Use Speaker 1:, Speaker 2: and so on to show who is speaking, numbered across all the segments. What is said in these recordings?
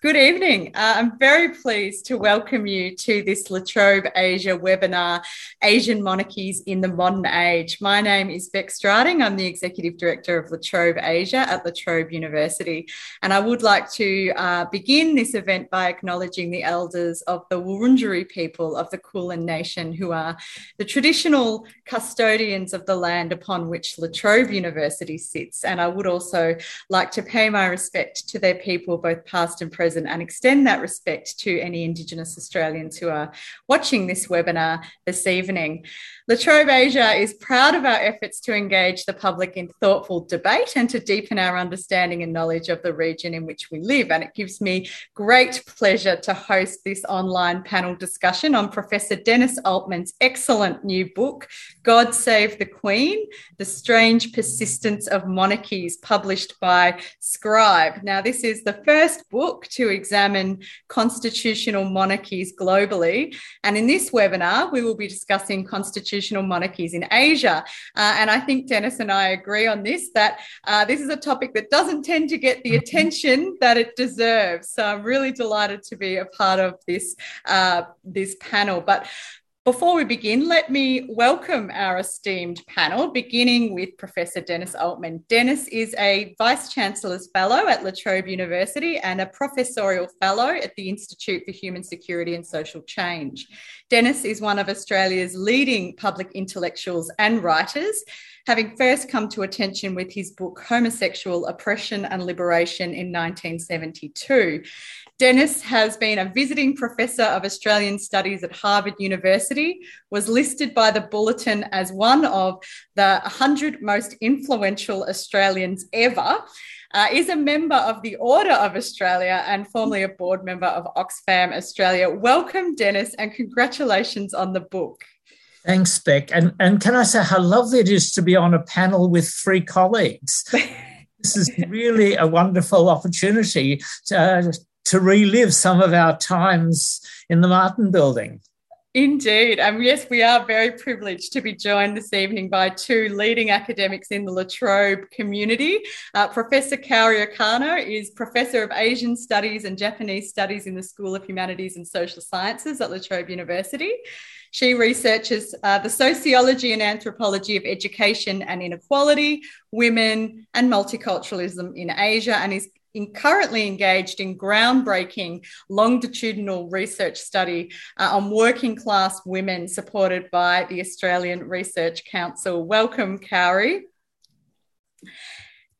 Speaker 1: Good evening. Uh, I'm very pleased to welcome you to this La Trobe Asia webinar, Asian Monarchies in the Modern Age. My name is Bec Strating. I'm the Executive Director of La Trobe Asia at La Trobe University. And I would like to uh, begin this event by acknowledging the elders of the Wurundjeri people of the Kulin Nation, who are the traditional custodians of the land upon which La Trobe University sits. And I would also like to pay my respect to their people, both past and present and extend that respect to any Indigenous Australians who are watching this webinar this evening. La Trobe Asia is proud of our efforts to engage the public in thoughtful debate and to deepen our understanding and knowledge of the region in which we live. And it gives me great pleasure to host this online panel discussion on Professor Dennis Altman's excellent new book, God Save the Queen The Strange Persistence of Monarchies, published by Scribe. Now, this is the first book to examine constitutional monarchies globally. And in this webinar, we will be discussing constitutional constitutional monarchies in Asia. Uh, and I think Dennis and I agree on this that uh, this is a topic that doesn't tend to get the mm-hmm. attention that it deserves. So I'm really delighted to be a part of this uh, this panel. But before we begin, let me welcome our esteemed panel, beginning with Professor Dennis Altman. Dennis is a Vice Chancellor's Fellow at La Trobe University and a Professorial Fellow at the Institute for Human Security and Social Change. Dennis is one of Australia's leading public intellectuals and writers, having first come to attention with his book Homosexual Oppression and Liberation in 1972. Dennis has been a visiting professor of Australian Studies at Harvard University, was listed by the Bulletin as one of the 100 most influential Australians ever. Uh, is a member of the Order of Australia and formerly a board member of Oxfam Australia. Welcome, Dennis, and congratulations on the book.
Speaker 2: Thanks, Bec. And, and can I say how lovely it is to be on a panel with three colleagues? this is really a wonderful opportunity to, uh, to relive some of our times in the Martin Building.
Speaker 1: Indeed. And um, yes, we are very privileged to be joined this evening by two leading academics in the La Trobe community. Uh, professor Kaori Okano is Professor of Asian Studies and Japanese Studies in the School of Humanities and Social Sciences at La Trobe University. She researches uh, the sociology and anthropology of education and inequality, women, and multiculturalism in Asia, and is in currently engaged in groundbreaking longitudinal research study uh, on working class women supported by the Australian Research Council. Welcome, Kaori.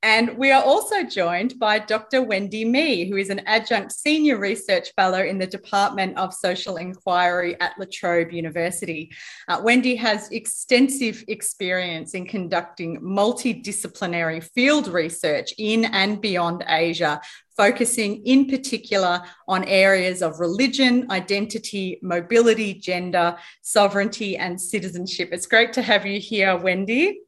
Speaker 1: And we are also joined by Dr. Wendy Mee, who is an adjunct senior research fellow in the Department of Social Inquiry at La Trobe University. Uh, Wendy has extensive experience in conducting multidisciplinary field research in and beyond Asia, focusing in particular on areas of religion, identity, mobility, gender, sovereignty, and citizenship. It's great to have you here, Wendy.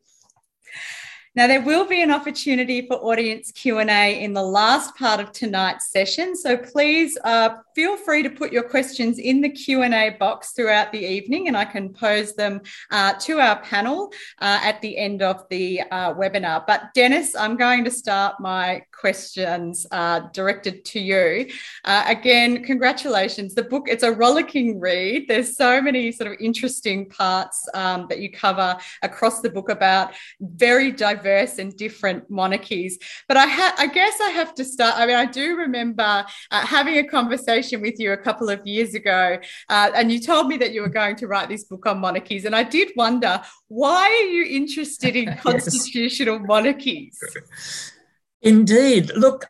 Speaker 1: Now, there will be an opportunity for audience Q&A in the last part of tonight's session. So please uh, feel free to put your questions in the Q&A box throughout the evening and I can pose them uh, to our panel uh, at the end of the uh, webinar. But Dennis, I'm going to start my questions uh, directed to you. Uh, again, congratulations. The book, it's a rollicking read. There's so many sort of interesting parts um, that you cover across the book about very diverse diverse and different monarchies. But I, ha- I guess I have to start. I mean, I do remember uh, having a conversation with you a couple of years ago, uh, and you told me that you were going to write this book on monarchies. And I did wonder why are you interested in constitutional monarchies?
Speaker 2: Indeed. Look,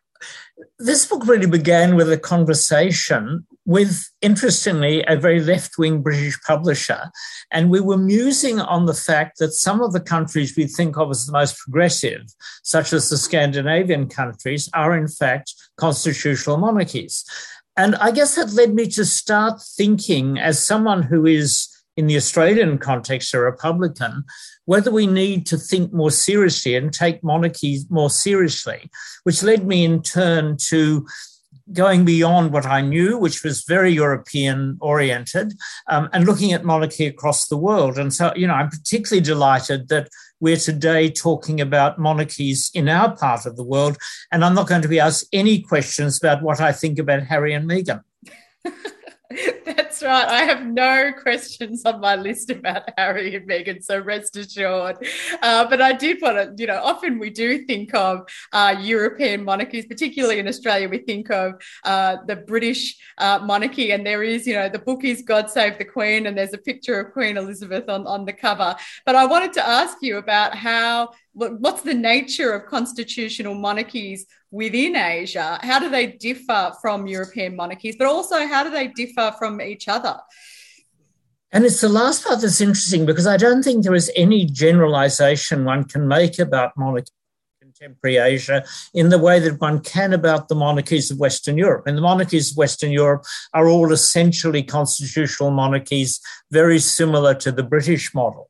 Speaker 2: this book really began with a conversation with, interestingly, a very left wing British publisher. And we were musing on the fact that some of the countries we think of as the most progressive, such as the Scandinavian countries, are in fact constitutional monarchies. And I guess that led me to start thinking, as someone who is in the Australian context, a Republican, whether we need to think more seriously and take monarchies more seriously, which led me in turn to going beyond what I knew, which was very European oriented, um, and looking at monarchy across the world. And so, you know, I'm particularly delighted that we're today talking about monarchies in our part of the world. And I'm not going to be asked any questions about what I think about Harry and Meghan.
Speaker 1: That's right. I have no questions on my list about Harry and Meghan, so rest assured. Uh, but I did want to, you know, often we do think of uh, European monarchies, particularly in Australia, we think of uh, the British uh, monarchy, and there is, you know, the book is God Save the Queen, and there's a picture of Queen Elizabeth on, on the cover. But I wanted to ask you about how what's the nature of constitutional monarchies within Asia? How do they differ from European monarchies, but also how do they differ from each other?
Speaker 2: And it's the last part that's interesting because I don't think there is any generalization one can make about monarchy contemporary Asia in the way that one can about the monarchies of Western Europe. And the monarchies of Western Europe are all essentially constitutional monarchies, very similar to the British model.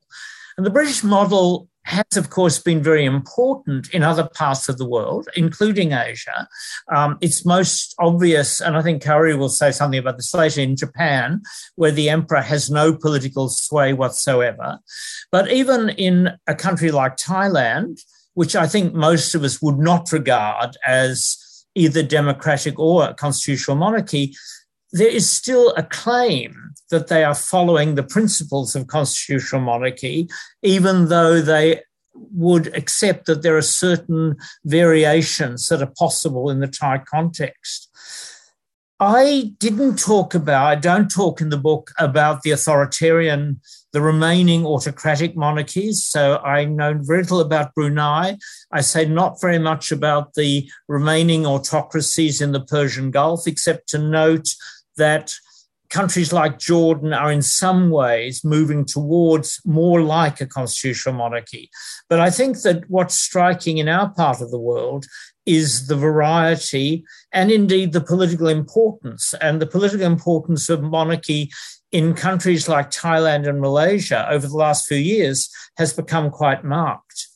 Speaker 2: And the British model has, of course, been very important in other parts of the world, including Asia. Um, it's most obvious, and I think Kaori will say something about this later, in Japan, where the emperor has no political sway whatsoever. But even in a country like Thailand, which I think most of us would not regard as either democratic or constitutional monarchy, there is still a claim that they are following the principles of constitutional monarchy, even though they would accept that there are certain variations that are possible in the Thai context. I didn't talk about, I don't talk in the book about the authoritarian, the remaining autocratic monarchies. So I know very little about Brunei. I say not very much about the remaining autocracies in the Persian Gulf, except to note that countries like Jordan are in some ways moving towards more like a constitutional monarchy. But I think that what's striking in our part of the world is the variety and indeed the political importance. And the political importance of monarchy in countries like Thailand and Malaysia over the last few years has become quite marked.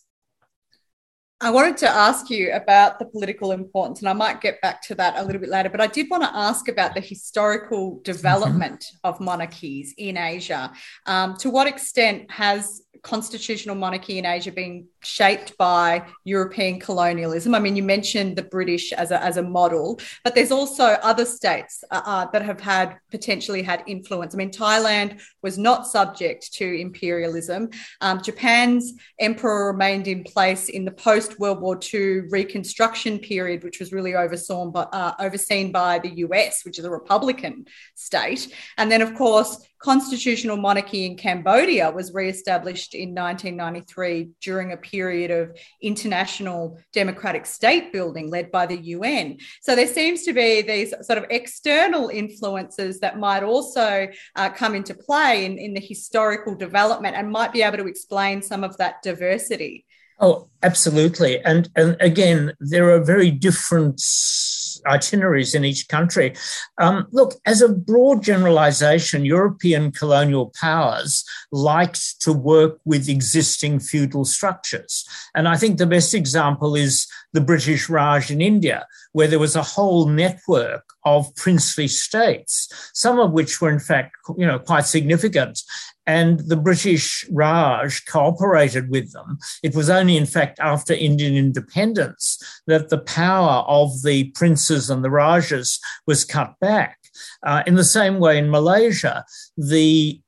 Speaker 1: I wanted to ask you about the political importance, and I might get back to that a little bit later. But I did want to ask about the historical development mm-hmm. of monarchies in Asia. Um, to what extent has constitutional monarchy in Asia being shaped by European colonialism? I mean, you mentioned the British as a, as a model, but there's also other states uh, uh, that have had potentially had influence. I mean, Thailand was not subject to imperialism. Um, Japan's emperor remained in place in the post World War II Reconstruction period, which was really overseen by, uh, overseen by the US, which is a Republican state. And then, of course, constitutional monarchy in Cambodia was re-established in 1993 during a period of international democratic state building led by the UN. So there seems to be these sort of external influences that might also uh, come into play in, in the historical development and might be able to explain some of that diversity.
Speaker 2: Oh, absolutely. And and again, there are very different itineraries in each country. Um, look, as a broad generalization, European colonial powers liked to work with existing feudal structures. And I think the best example is the British Raj in India, where there was a whole network of princely states, some of which were in fact, you know, quite significant and the British Raj cooperated with them. It was only, in fact, after Indian independence that the power of the princes and the Rajas was cut back. Uh, in the same way, in Malaysia, the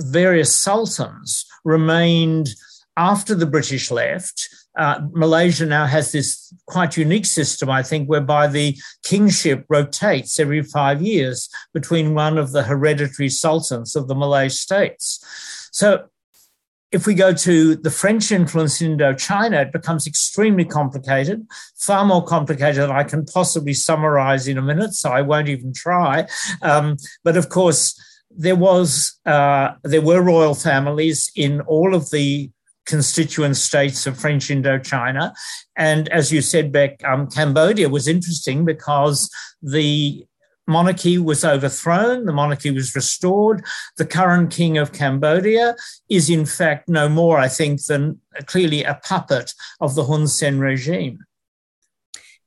Speaker 2: various sultans remained after the British left uh, Malaysia now has this quite unique system, I think, whereby the kingship rotates every five years between one of the hereditary sultans of the Malay states. So if we go to the French influence in Indochina, it becomes extremely complicated, far more complicated than I can possibly summarize in a minute, so I won't even try. Um, but of course, there was uh, there were royal families in all of the constituent states of French Indochina. And as you said, Bec, um, Cambodia was interesting because the monarchy was overthrown, the monarchy was restored. The current king of Cambodia is, in fact, no more, I think, than clearly a puppet of the Hun Sen regime.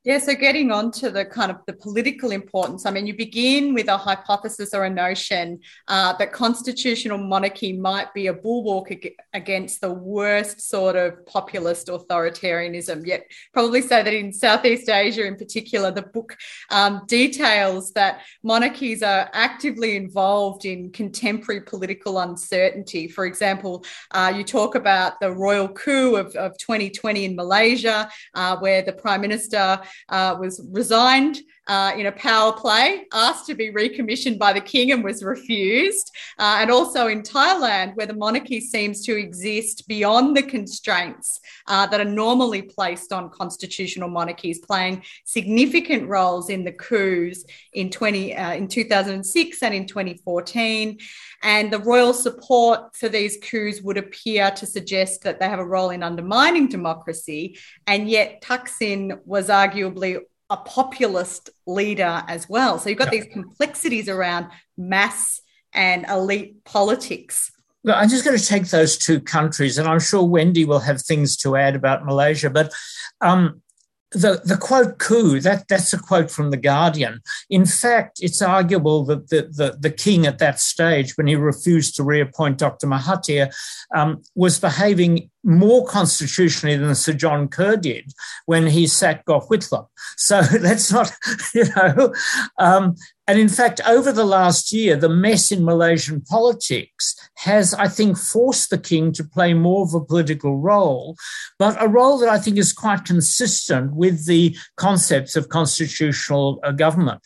Speaker 1: Yeah, so getting on to the kind of the political importance, I mean, you begin with a hypothesis or a notion uh, that constitutional monarchy might be a bulwark ag- against the worst sort of populist authoritarianism. Yet, probably say that in Southeast Asia, in particular, the book um, details that monarchies are actively involved in contemporary political uncertainty. For example, uh, you talk about the royal coup of, of 2020 in Malaysia, uh, where the prime minister uh, was resigned uh, in a power play, asked to be recommissioned by the king and was refused. Uh, and also in Thailand, where the monarchy seems to exist beyond the constraints uh, that are normally placed on constitutional monarchies, playing significant roles in the coups in 20 uh, in 2006 and in 2014. And the royal support for these coups would appear to suggest that they have a role in undermining democracy. And yet, Thaksin was arguably a populist leader as well. So you've got these complexities around mass and elite politics.
Speaker 2: Well, I'm just going to take those two countries, and I'm sure Wendy will have things to add about Malaysia. But um, the, the quote coup, that, that's a quote from The Guardian. In fact, it's arguable that the, the, the king at that stage, when he refused to reappoint Dr. Mahathir, um, was behaving more constitutionally than Sir John Kerr did when he sacked Gough Whitlam. So let's not, you know. Um, and in fact, over the last year, the mess in Malaysian politics has, I think, forced the king to play more of a political role, but a role that I think is quite consistent with the concepts of constitutional uh, government.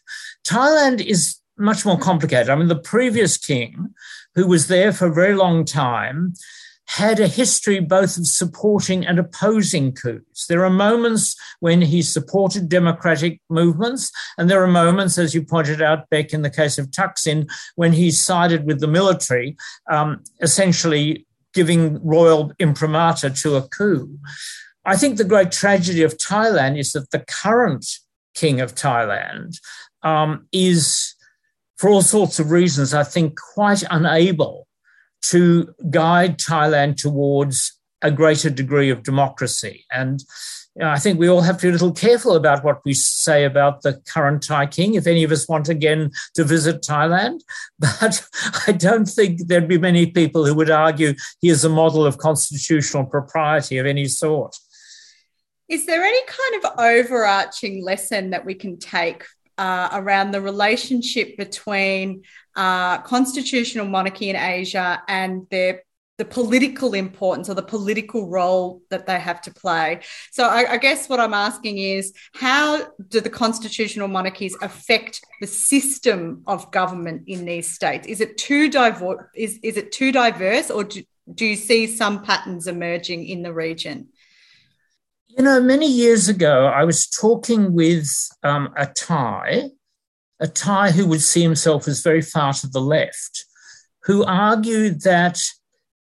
Speaker 2: Thailand is much more complicated. I mean, the previous king, who was there for a very long time, had a history both of supporting and opposing coups. There are moments when he supported democratic movements, and there are moments, as you pointed out, Bec, in the case of Thaksin, when he sided with the military, um, essentially giving royal imprimatur to a coup. I think the great tragedy of Thailand is that the current king of Thailand um, is, for all sorts of reasons, I think, quite unable to guide Thailand towards a greater degree of democracy. And you know, I think we all have to be a little careful about what we say about the current Thai king, if any of us want again to visit Thailand. But I don't think there'd be many people who would argue he is a model of constitutional propriety of any sort.
Speaker 1: Is there any kind of overarching lesson that we can take uh, around the relationship between uh, constitutional monarchy in Asia and their the political importance or the political role that they have to play. So I, I, guess what I'm asking is how do the constitutional monarchies affect the system of government in these states? Is it too diverse? Is, is it too diverse, or do, do you see some patterns emerging in the region?
Speaker 2: You know, many years ago, I was talking with um, a Thai, a Thai who would see himself as very far to the left, who argued that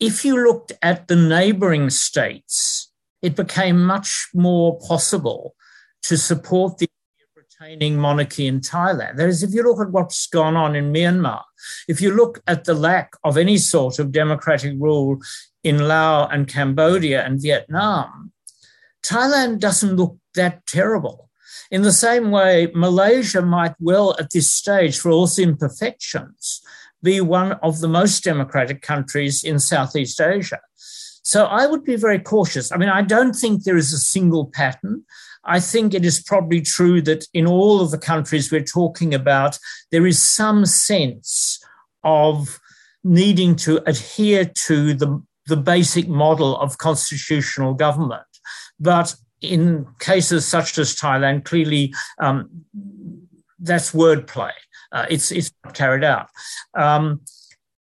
Speaker 2: if you looked at the neighboring states, it became much more possible to support the retaining monarchy in Thailand. That is, if you look at what's gone on in Myanmar, if you look at the lack of any sort of democratic rule in Laos and Cambodia and Vietnam, Thailand doesn't look that terrible. In the same way, Malaysia might well, at this stage, for all its imperfections, be one of the most democratic countries in Southeast Asia. So I would be very cautious. I mean, I don't think there is a single pattern. I think it is probably true that in all of the countries we're talking about, there is some sense of needing to adhere to the, the basic model of constitutional government. But in cases such as Thailand, clearly um, that's wordplay. Uh, it's it's carried out. Um,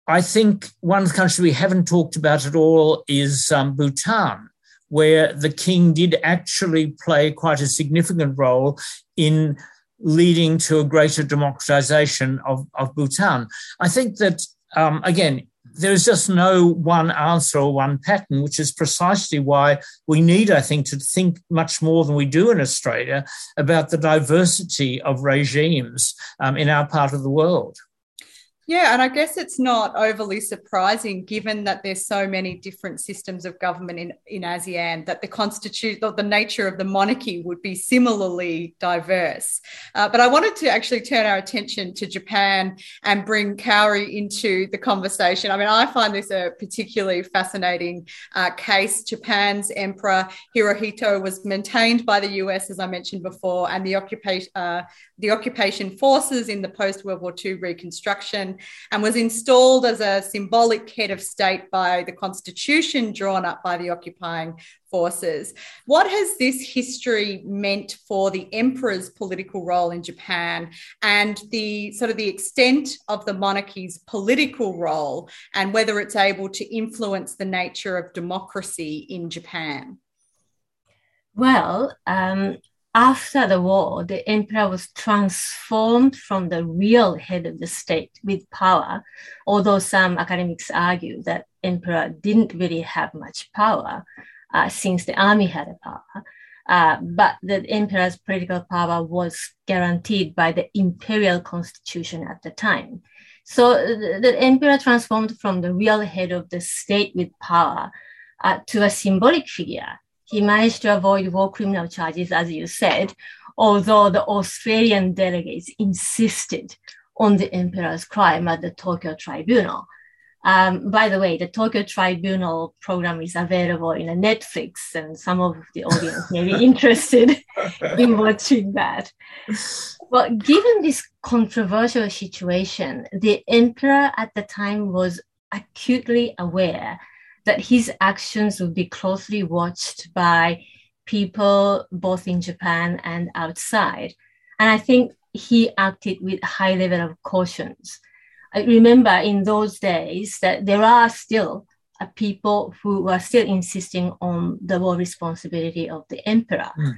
Speaker 2: I think one country we haven't talked about at all is um, Bhutan, where the king did actually play quite a significant role in leading to a greater democratization of, of Bhutan. I think that, um, again, there's just no one answer or one pattern, which is precisely why we need, I think, to think much more than we do in Australia about the diversity of regimes um, in our part of the world.
Speaker 1: Yeah, and I guess it's not overly surprising given that there's so many different systems of government in, in ASEAN that the constitution the nature of the monarchy would be similarly diverse. Uh, but I wanted to actually turn our attention to Japan and bring Kaori into the conversation. I mean, I find this a particularly fascinating uh, case. Japan's Emperor Hirohito was maintained by the US, as I mentioned before, and the occupation uh, the occupation forces in the post World War II reconstruction and was installed as a symbolic head of state by the constitution drawn up by the occupying forces. What has this history meant for the emperor's political role in Japan and the sort of the extent of the monarchy's political role and whether it's able to influence the nature of democracy in Japan?
Speaker 3: Well, um, after the war, the emperor was transformed from the real head of the state with power, although some academics argue that emperor didn't really have much power uh, since the army had a power. Uh, but the emperor's political power was guaranteed by the imperial constitution at the time. So the, the emperor transformed from the real head of the state with power uh, to a symbolic figure he managed to avoid war criminal charges, as you said, although the Australian delegates insisted on the emperor's crime at the Tokyo Tribunal. Um, by the way, the Tokyo Tribunal program is available in a Netflix, and some of the audience may be interested in watching that. Well, given this controversial situation, the emperor at the time was acutely aware that his actions would be closely watched by people both in Japan and outside. And I think he acted with high level of cautions. I remember in those days that there are still uh, people who were still insisting on the war responsibility of the emperor. Mm.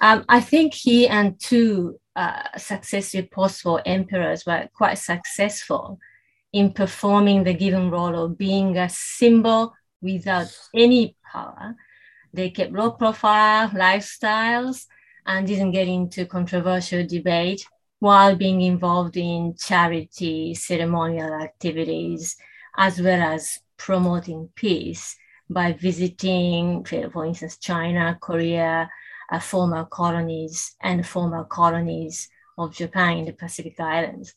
Speaker 3: Um, I think he and two uh, successive post-war emperors were quite successful in performing the given role of being a symbol without any power. They kept low profile lifestyles and didn't get into controversial debate while being involved in charity ceremonial activities, as well as promoting peace by visiting, for instance, China, Korea, uh, former colonies and former colonies of Japan in the Pacific Islands.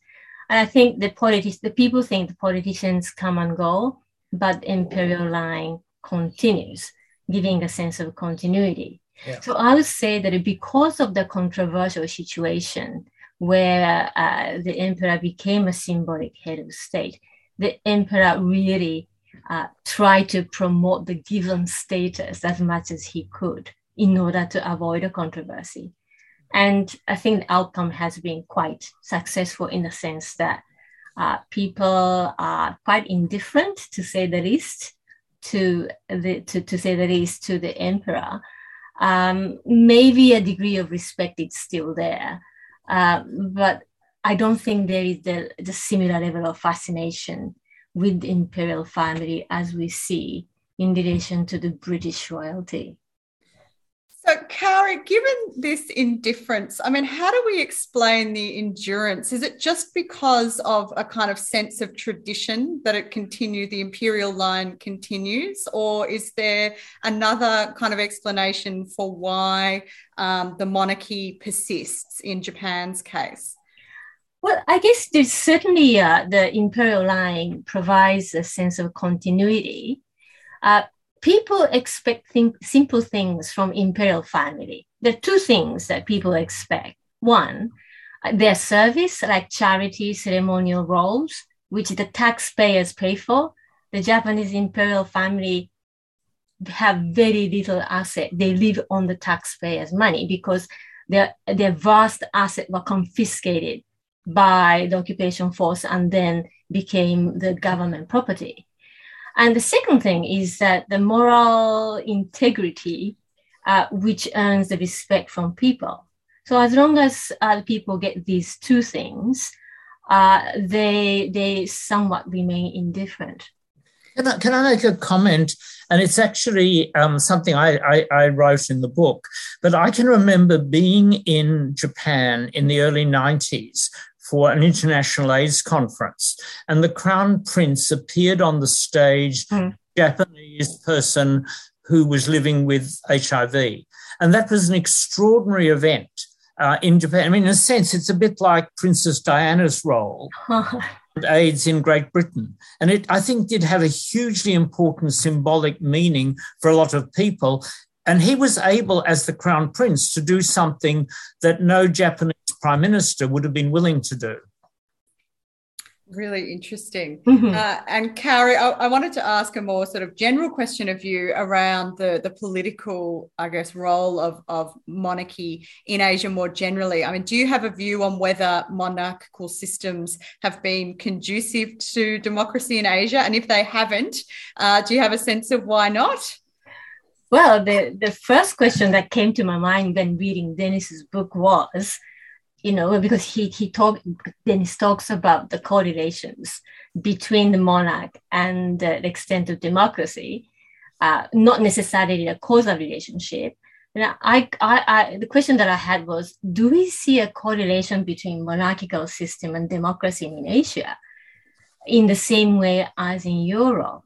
Speaker 3: And I think the politics, the people think the politicians come and go, but imperial line continues, giving a sense of continuity. Yeah. So I would say that because of the controversial situation where uh, the emperor became a symbolic head of state, the emperor really uh, tried to promote the given status as much as he could in order to avoid a controversy. And I think the outcome has been quite successful in the sense that uh, people are quite indifferent, to say the least, to the to, to say the least, to the emperor. Um, maybe a degree of respect is still there, uh, but I don't think there is the, the similar level of fascination with the imperial family as we see in relation to the British royalty.
Speaker 1: So, Kaori, given this indifference, I mean, how do we explain the endurance? Is it just because of a kind of sense of tradition that it continues, the imperial line continues, or is there another kind of explanation for why um, the monarchy persists in Japan's case?
Speaker 3: Well, I guess there's certainly uh, the imperial line provides a sense of continuity. Uh, people expect simple things from imperial family. There are two things that people expect. One, their service, like charity ceremonial roles, which the taxpayers pay for. The Japanese imperial family have very little asset. They live on the taxpayers' money because their, their vast asset were confiscated by the occupation force and then became the government property. And the second thing is that the moral integrity, uh, which earns the respect from people. So as long as uh, people get these two things, uh, they they somewhat remain indifferent.
Speaker 2: Can I, can I make a comment? And it's actually um, something I, I, I, wrote in the book. But I can remember being in Japan in the early 90s for an international AIDS conference. And the Crown Prince appeared on the stage, mm. Japanese person who was living with HIV. And that was an extraordinary event. Uh, in Japan. I mean, in a sense, it's a bit like Princess Diana's role. AIDS in Great Britain. And it, I think, did have a hugely important symbolic meaning for a lot of people. And he was able, as the crown prince, to do something that no Japanese prime minister would have been willing to do.
Speaker 1: Really interesting. Mm-hmm. Uh, and Kaori, I, I, wanted to ask a more sort of general question of you around the, the political, I guess, role of, of monarchy in Asia more generally. I mean, do you have a view on whether monarchical systems have been conducive to democracy in Asia? And if they haven't, uh, do you have a sense of why not?
Speaker 3: Well, the, the first question that came to my mind when reading Dennis's book was, you know, because he he talk Dennis talks about the correlations between the monarch and the extent of democracy, uh, not necessarily a causal relationship. And I, I, I, the question that I had was, do we see a correlation between monarchical system and democracy in Asia in the same way as in Europe?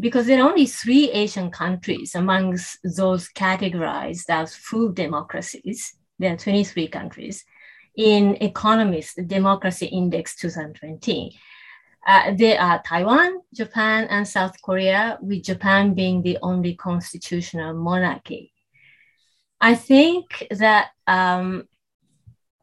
Speaker 3: because there are only three Asian countries amongst those categorized as full democracies. There are 23 countries in Economist Democracy Index 2020. Uh, they are Taiwan, Japan, and South Korea, with Japan being the only constitutional monarchy. I think that um,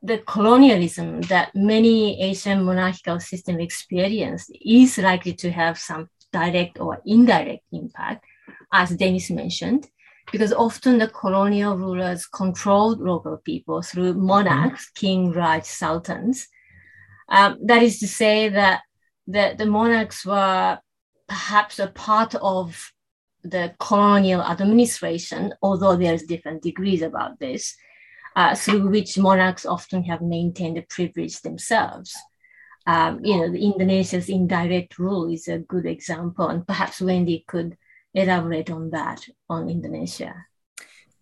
Speaker 3: the colonialism that many Asian monarchical systems experienced is likely to have some direct or indirect impact, as Dennis mentioned, because often the colonial rulers controlled local people through monarchs, mm-hmm. king, raj, sultans. Um, that is to say that the, the monarchs were perhaps a part of the colonial administration, although there's different degrees about this, uh, through which monarchs often have maintained the privilege themselves um, you know, the Indonesia's indirect rule is a good example, and perhaps Wendy could elaborate on that on Indonesia.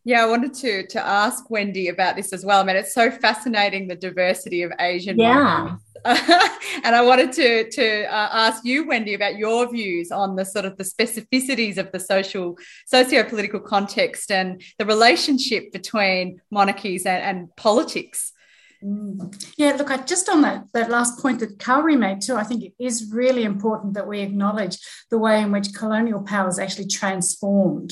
Speaker 1: Yeah, I wanted to to ask Wendy about this as well. I mean, it's so fascinating the diversity of Asian
Speaker 3: yeah.
Speaker 1: and I wanted to to uh, ask you, Wendy, about your views on the sort of the specificities of the social socio-political context and the relationship between monarchies and, and politics.
Speaker 4: Yeah, look, I, just on that, that last point that Kaori made too, I think it is really important that we acknowledge the way in which colonial powers actually transformed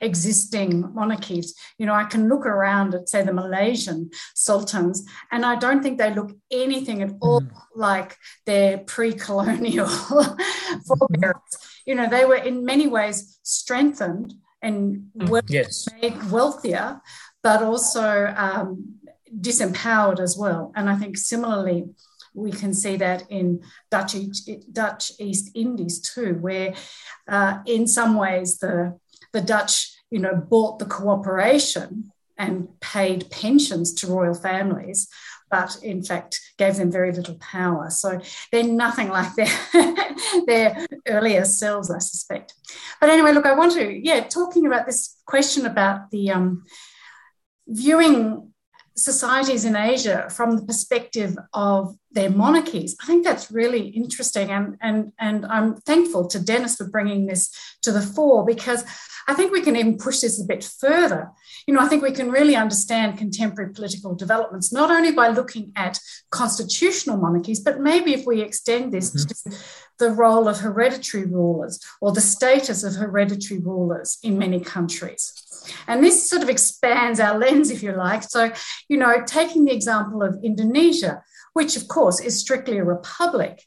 Speaker 4: existing monarchies. You know, I can look around at, say, the Malaysian sultans, and I don't think they look anything at all mm. like their pre colonial forebears. You know, they were in many ways strengthened and
Speaker 2: mm. yes.
Speaker 4: made wealthier, but also um, disempowered as well. And I think similarly, we can see that in Dutch, Dutch East Indies too, where uh, in some ways the, the Dutch, you know, bought the cooperation and paid pensions to royal families, but in fact gave them very little power. So they're nothing like their, their earlier selves, I suspect. But anyway, look, I want to, yeah, talking about this question about the um, viewing societies in Asia from the perspective of their monarchies. I think that's really interesting. And, and, and I'm thankful to Dennis for bringing this to the fore because I think we can even push this a bit further. You know, I think we can really understand contemporary political developments not only by looking at constitutional monarchies, but maybe if we extend this mm-hmm. to the role of hereditary rulers or the status of hereditary rulers in many countries. And this sort of expands our lens, if you like. So, you know, taking the example of Indonesia, which of course is strictly a republic,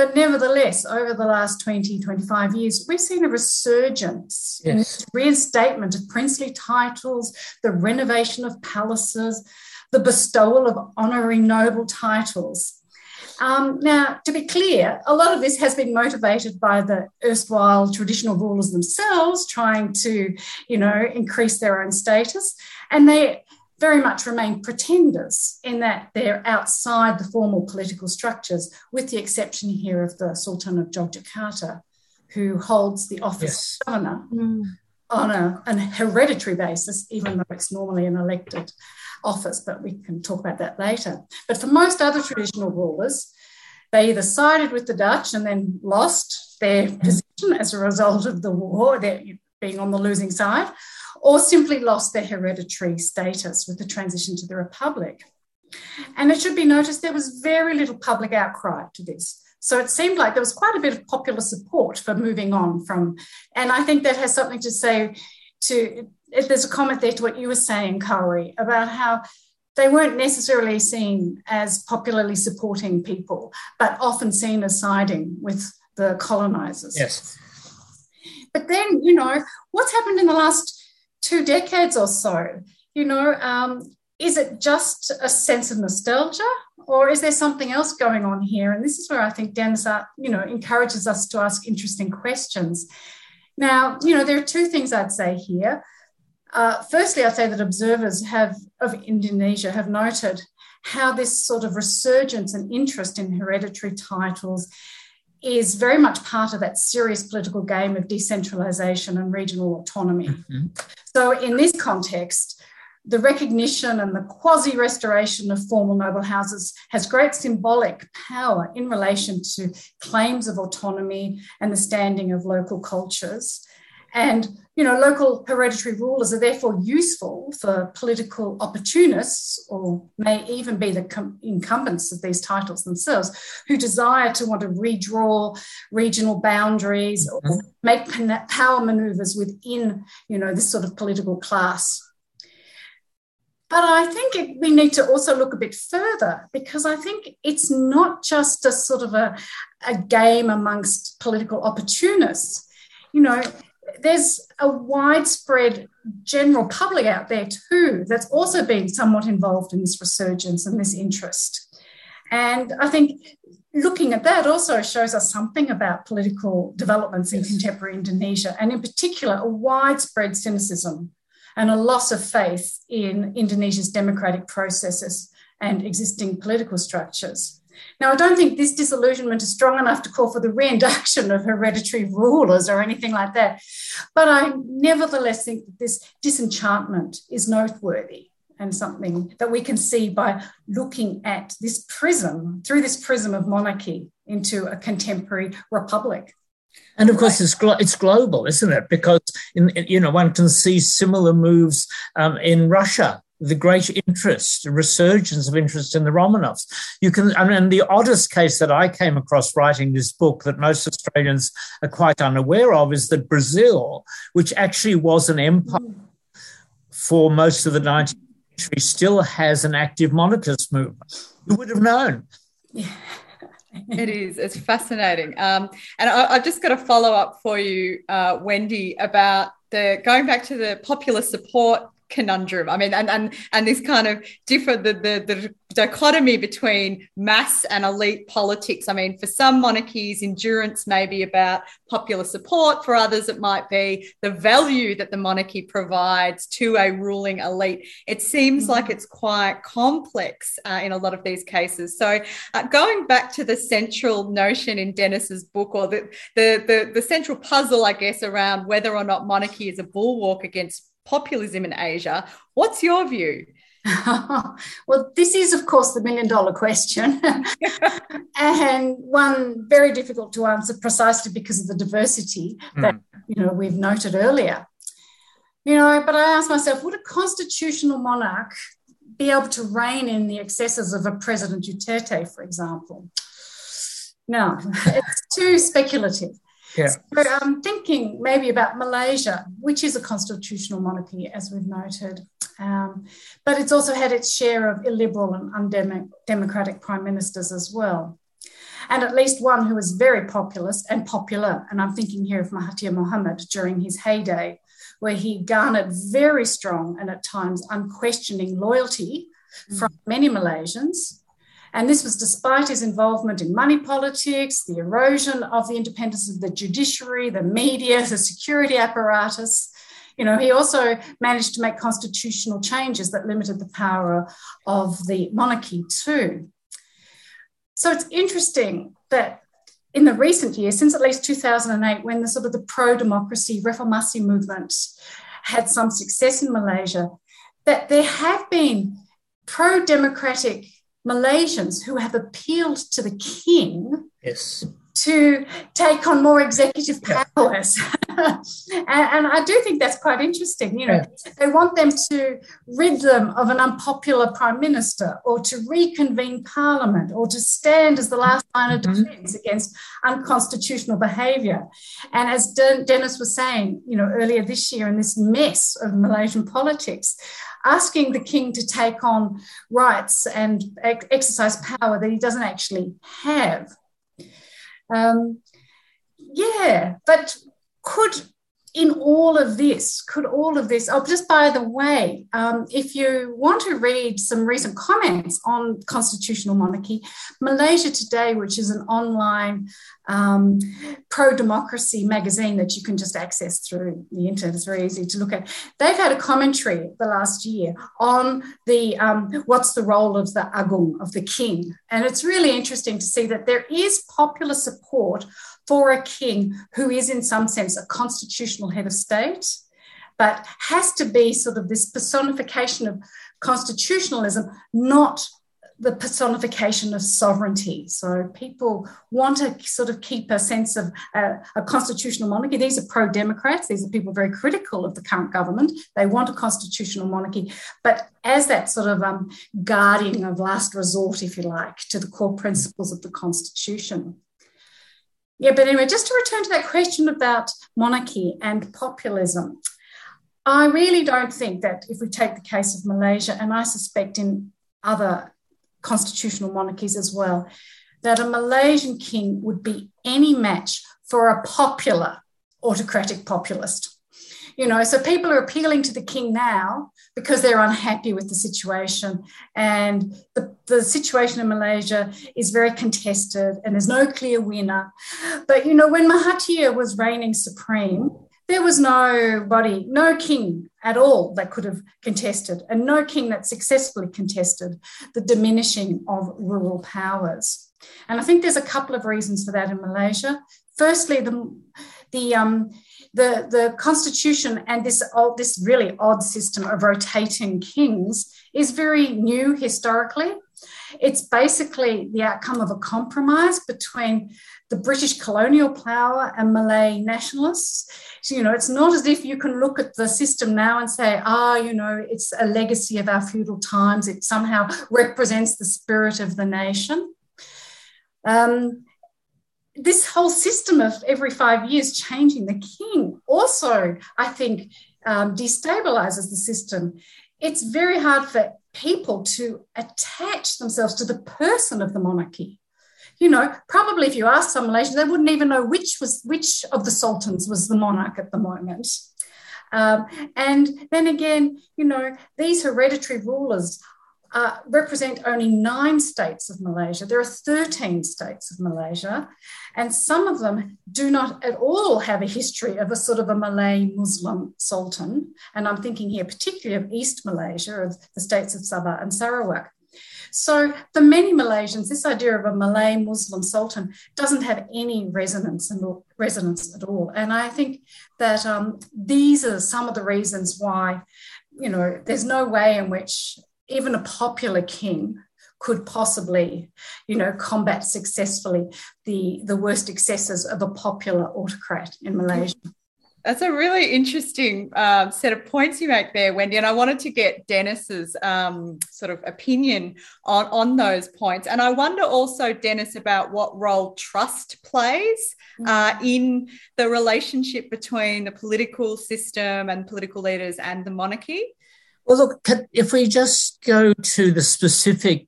Speaker 4: but nevertheless, over the last 20, 25 years, we've seen a resurgence yes. in reinstatement of princely titles, the renovation of palaces, the bestowal of honorary noble titles. Um, now, to be clear, a lot of this has been motivated by the erstwhile traditional rulers themselves trying to, you know, increase their own status. And they very much remain pretenders in that they're outside the formal political structures, with the exception here of the Sultan of Yogyakarta, who holds the office yes. of governor mm. on a, an hereditary basis, even though it's normally an elected office, but we can talk about that later. But for most other traditional rulers, they either sided with the Dutch and then lost their mm. position as a result of the war, their being on the losing side, or simply lost their hereditary status with the transition to the Republic. And it should be noticed there was very little public outcry to this. So it seemed like there was quite a bit of popular support for moving on from, and I think that has something to say to, there's a comment there to what you were saying, Kaori, about how they weren't necessarily seen as popularly supporting people, but often seen as siding with the colonizers.
Speaker 2: Yes.
Speaker 4: But then, you know, what's happened in the last two decades or so? You know, um, is it just a sense of nostalgia or is there something else going on here and this is where i think dennis uh, you know encourages us to ask interesting questions now you know there are two things i'd say here uh, firstly i'd say that observers have of indonesia have noted how this sort of resurgence and interest in hereditary titles is very much part of that serious political game of decentralization and regional autonomy. Mm-hmm. So, in this context, the recognition and the quasi restoration of formal noble houses has great symbolic power in relation to claims of autonomy and the standing of local cultures. And, you know, local hereditary rulers are therefore useful for political opportunists, or may even be the com- incumbents of these titles themselves, who desire to want to redraw regional boundaries or mm-hmm. make power maneuvers within, you know, this sort of political class but I think it, we need to also look a bit further because I think it's not just a sort of a, a game amongst political opportunists. You know, there's a widespread general public out there too that's also been somewhat involved in this resurgence and this interest. And I think looking at that also shows us something about political developments in contemporary Indonesia, and in particular, a widespread cynicism and a loss of faith in Indonesia's democratic processes and existing political structures. Now, I don't think this disillusionment is strong enough to call for the reinduction of hereditary rulers or anything like that, but I nevertheless think that this disenchantment is noteworthy and something that we can see by looking at this prism, through this prism of monarchy, into a contemporary republic.
Speaker 2: And of course, it's glo- it's global, isn't it? Because in, in, you know one can see similar moves um, in Russia. The great interest, resurgence of interest in the Romanovs. You can, I mean, the oddest case that I came across writing this book that most Australians are quite unaware of is that Brazil, which actually was an empire for most of the 19th century, still has an active monarchist movement. Who would have known?
Speaker 1: Yeah it is. It's fascinating. Um, and I, have just got a follow up for you, uh, Wendy, about the going back to the popular support conundrum. I mean, and and and this kind of different the, the the dichotomy between mass and elite politics. I mean, for some monarchies, endurance may be about popular support. For others, it might be the value that the monarchy provides to a ruling elite. It seems mm-hmm. like it's quite complex uh, in a lot of these cases. So, uh, going back to the central notion in Dennis's book, or the, the the the central puzzle, I guess, around whether or not monarchy is a bulwark against populism in Asia. What's your view?
Speaker 4: well, this is, of course, the million dollar question, and one very difficult to answer precisely because of the diversity mm. that you know we've noted earlier. You know, but I ask myself, would a constitutional monarch be able to rein in the excesses of a President Duterte, for example? No, it's too speculative.
Speaker 2: Yeah.
Speaker 4: So I'm thinking maybe about Malaysia, which is a constitutional monarchy, as we've noted. Um, but it's also had its share of illiberal and undemocratic prime ministers as well. And at least one who was very populist and popular. And I'm thinking here of Mahathir Mohamad during his heyday, where he garnered very strong and at times unquestioning loyalty mm. from many Malaysians and this was despite his involvement in money politics, the erosion of the independence of the judiciary, the media, the security apparatus. You know, he also managed to make constitutional changes that limited the power of the monarchy too. So it's interesting that in the recent years, since at least 2008, when the sort of the pro-democracy reformasi movement had some success in Malaysia, that there have been pro democratic Malaysians who have appealed to the king
Speaker 2: yes
Speaker 4: to take on more executive powers. and, and, I do think that's quite interesting. You know, yeah. they want them to rid them of an unpopular prime minister or to reconvene parliament or to stand as the last line of mm-hmm. defense against unconstitutional behavior. And as De- Dennis was saying, you know, earlier this year in this mess of Malaysian politics, asking the king to take on rights and ex- exercise power that he doesn't actually have. Um, yeah, but could in all of this, could all of this, oh, just by the way, um, if you want to read some recent comments on constitutional monarchy, Malaysia Today, which is an online um, pro democracy magazine that you can just access through the internet, it's very easy to look at. They've had a commentary the last year on the um, what's the role of the Agung, of the king. And it's really interesting to see that there is popular support for a king who is, in some sense, a constitutional head of state, but has to be sort of this personification of constitutionalism, not the personification of sovereignty. So people want to sort of keep a sense of a, a constitutional monarchy. These are pro Democrats, these are people very critical of the current government. They want a constitutional monarchy, but as that sort of um, guardian of last resort, if you like, to the core principles of the Constitution. Yeah, but anyway, just to return to that question about monarchy and populism, I really don't think that if we take the case of Malaysia, and I suspect in other constitutional monarchies as well, that a Malaysian king would be any match for a popular autocratic populist. You know, so people are appealing to the king now because they're unhappy with the situation. And the, the situation in Malaysia is very contested and there's no clear winner. But, you know, when Mahathir was reigning supreme, there was nobody, no king at all that could have contested, and no king that successfully contested the diminishing of rural powers. And I think there's a couple of reasons for that in Malaysia. Firstly, the, the um, the, the constitution and this, old, this really odd system of rotating kings is very new historically. It's basically the outcome of a compromise between the British colonial power and Malay nationalists. So, you know, it's not as if you can look at the system now and say, ah, oh, you know, it's a legacy of our feudal times. It somehow represents the spirit of the nation. Um, this whole system of every five years changing the king also, I think, um, destabilizes the system. It's very hard for people to attach themselves to the person of the monarchy. You know, probably if you ask some Malaysians, they wouldn't even know which was which of the sultans was the monarch at the moment. Um, and then again, you know, these hereditary rulers uh, represent only nine states of Malaysia. There are 13 states of Malaysia, and some of them do not at all have a history of a sort of a Malay Muslim sultan. And I'm thinking here particularly of East Malaysia, of the states of Sabah and Sarawak. So, for many Malaysians, this idea of a Malay Muslim sultan doesn't have any resonance and resonance at all. And I think that um, these are some of the reasons why, you know, there's no way in which even a popular king could possibly, you know, combat successfully the, the worst excesses of a popular autocrat in Malaysia.
Speaker 1: That's a really interesting um, set of points you make there, Wendy. And I wanted to get Dennis's um, sort of opinion on, on those points. And I wonder also, Dennis, about what role trust plays uh, mm. in the relationship between the political system and political leaders and the monarchy.
Speaker 2: Well, look, if we just go to the specific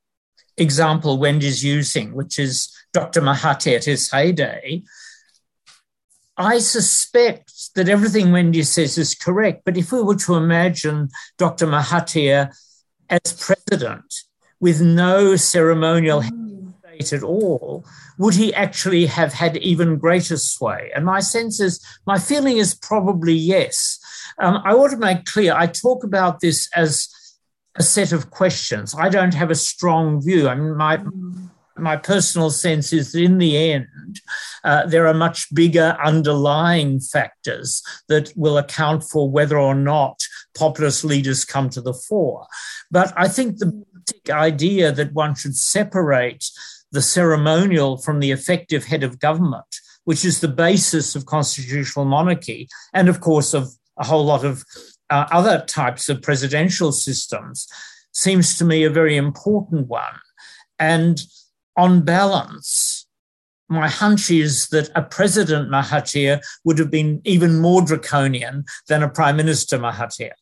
Speaker 2: example Wendy's using, which is Dr. Mahathir at his heyday, I suspect that everything Wendy says is correct. But if we were to imagine Dr. Mahathir as president with no ceremonial mm. state at all, would he actually have had even greater sway? And my sense is, my feeling is probably yes. Um, I want to make clear I talk about this as a set of questions. I don't have a strong view. I mean, my my personal sense is that in the end, uh, there are much bigger underlying factors that will account for whether or not populist leaders come to the fore. But I think the idea that one should separate the ceremonial from the effective head of government, which is the basis of constitutional monarchy, and of course of a whole lot of uh, other types of presidential systems, seems to me a very important one. And on balance, my hunch is that a President Mahathir would have been even more draconian than a Prime Minister Mahathir.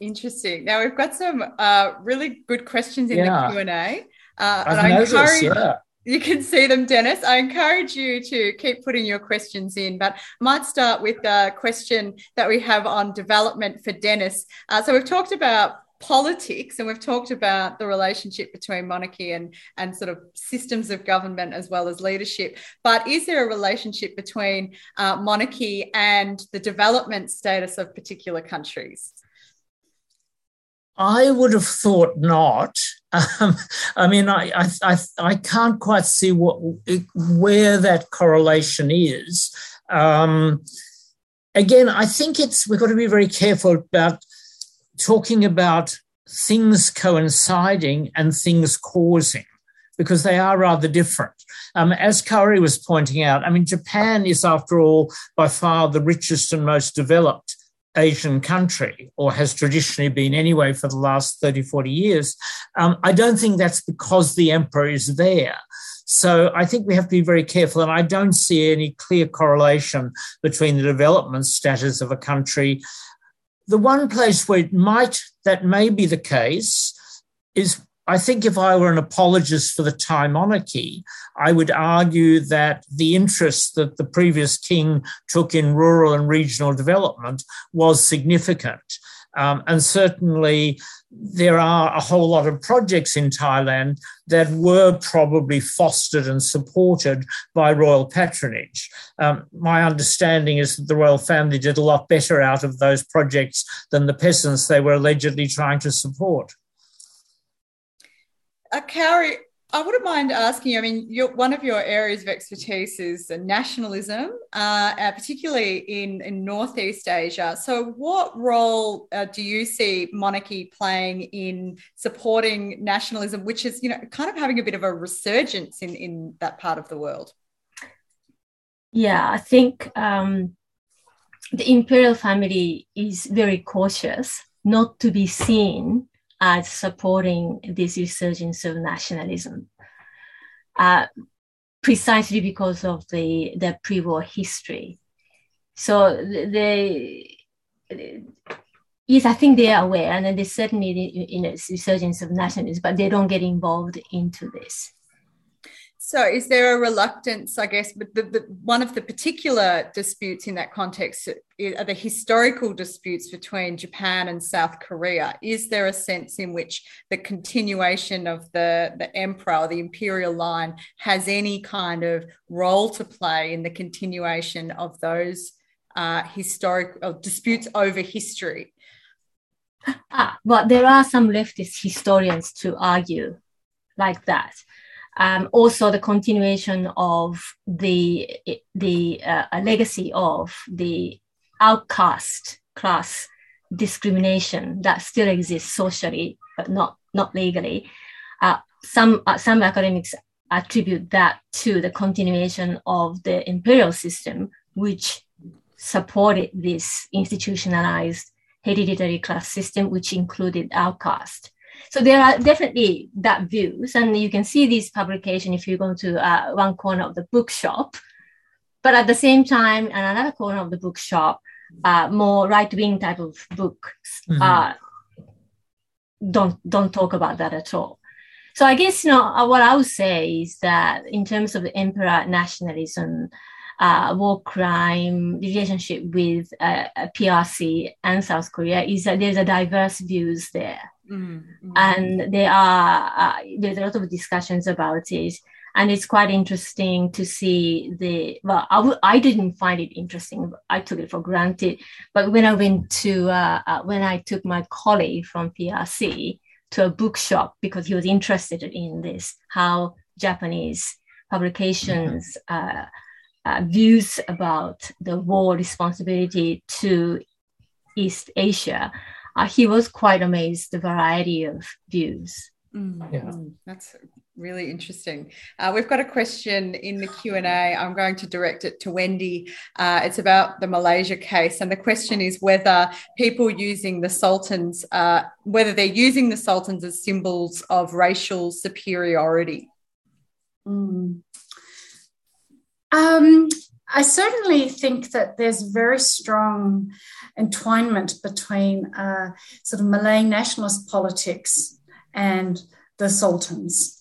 Speaker 1: Interesting. Now we've got some uh, really good questions in yeah. the Q and A.
Speaker 2: Uh, and I encourage yeah.
Speaker 1: You can see them, Dennis. I encourage you to keep putting your questions in, but I might start with a question that we have on development for Dennis. Uh, so we've talked about politics and we've talked about the relationship between monarchy and and sort of systems of government as well as leadership but is there a relationship between uh, monarchy and the development status of particular countries
Speaker 2: I would have thought not. Um, I mean, I, I, I, I, can't quite see what where that correlation is. Um, again, I think it's we've got to be very careful about talking about things coinciding and things causing because they are rather different. Um, as Kaori was pointing out, I mean, Japan is, after all, by far the richest and most developed Asian country, or has traditionally been anyway for the last 30, 40 years. Um, I don't think that's because the emperor is there. So I think we have to be very careful. And I don't see any clear correlation between the development status of a country. The one place where it might, that may be the case, is I think if I were an apologist for the Thai monarchy, I would argue that the interest that the previous king took in rural and regional development was significant. Um, and certainly, there are a whole lot of projects in Thailand that were probably fostered and supported by royal patronage. Um, my understanding is that the royal family did a lot better out of those projects than the peasants they were allegedly trying to support.
Speaker 1: Uh, Kaori, I wouldn't mind asking you. I mean, one of your areas of expertise is nationalism, uh, uh, particularly in, in Northeast Asia. So, what role uh, do you see monarchy playing in supporting nationalism, which is, you know, kind of having a bit of a resurgence in, in that part of the world?
Speaker 3: Yeah, I think um, the imperial family is very cautious not to be seen as supporting this resurgence of nationalism, uh, precisely because of the, the pre-war history. So they, yes, I think they are aware, and then they certainly you know resurgence of nationalism, but they don't get involved into this.
Speaker 1: So, is there a reluctance, I guess, but the, the, one of the particular disputes in that context are the historical disputes between Japan and South Korea? Is there a sense in which the continuation of the, the emperor or the imperial line has any kind of role to play in the continuation of those uh, historic uh, disputes over history?
Speaker 3: Ah, but there are some leftist historians to argue like that um, also the continuation of the the uh, legacy of the outcast class discrimination that still exists socially but not not legally. Uh, some uh, some academics attribute that to the continuation of the imperial system, which supported this institutionalized hereditary class system, which included outcast. So there are definitely that views, and you can see this publication if you go to uh, one corner of the bookshop. But at the same time, in another corner of the bookshop, uh, more right-wing type of books mm-hmm. uh, don't don't talk about that at all. So I guess you know uh, what I would say is that in terms of the emperor nationalism, uh, war crime relationship with uh, PRC and South Korea is that there's a diverse views there. Mm-hmm. And there are uh, there's a lot of discussions about it, and it's quite interesting to see the. Well, I w- I didn't find it interesting. I took it for granted. But when I went to uh, uh, when I took my colleague from PRC to a bookshop because he was interested in this, how Japanese publications mm-hmm. uh, uh, views about the war responsibility to East Asia uh, he was quite amazed the variety of views.
Speaker 1: Mm, yeah. That's really interesting. Uh, we've got a question in the Q and A. I'm going to direct it to Wendy. Uh, it's about the Malaysia case, and the question is whether people using the sultans, uh, whether they're using the sultans as symbols of racial superiority.
Speaker 4: Mm. Um, I certainly think that there's very strong entwinement between uh, sort of Malay nationalist politics and the sultans.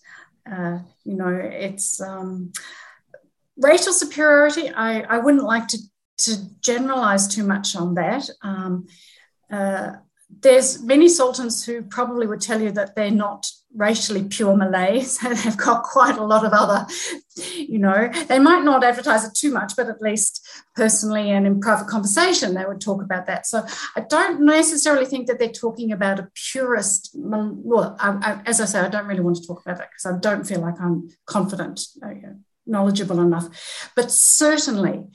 Speaker 4: Uh, you know, it's um, racial superiority. I, I wouldn't like to, to generalize too much on that. Um, uh, there's many sultans who probably would tell you that they're not racially pure Malays. They've got quite a lot of other, you know, they might not advertise it too much, but at least personally and in private conversation, they would talk about that. So I don't necessarily think that they're talking about a purist. Well, I, I, as I say, I don't really want to talk about that because I don't feel like I'm confident, uh, knowledgeable enough. But certainly,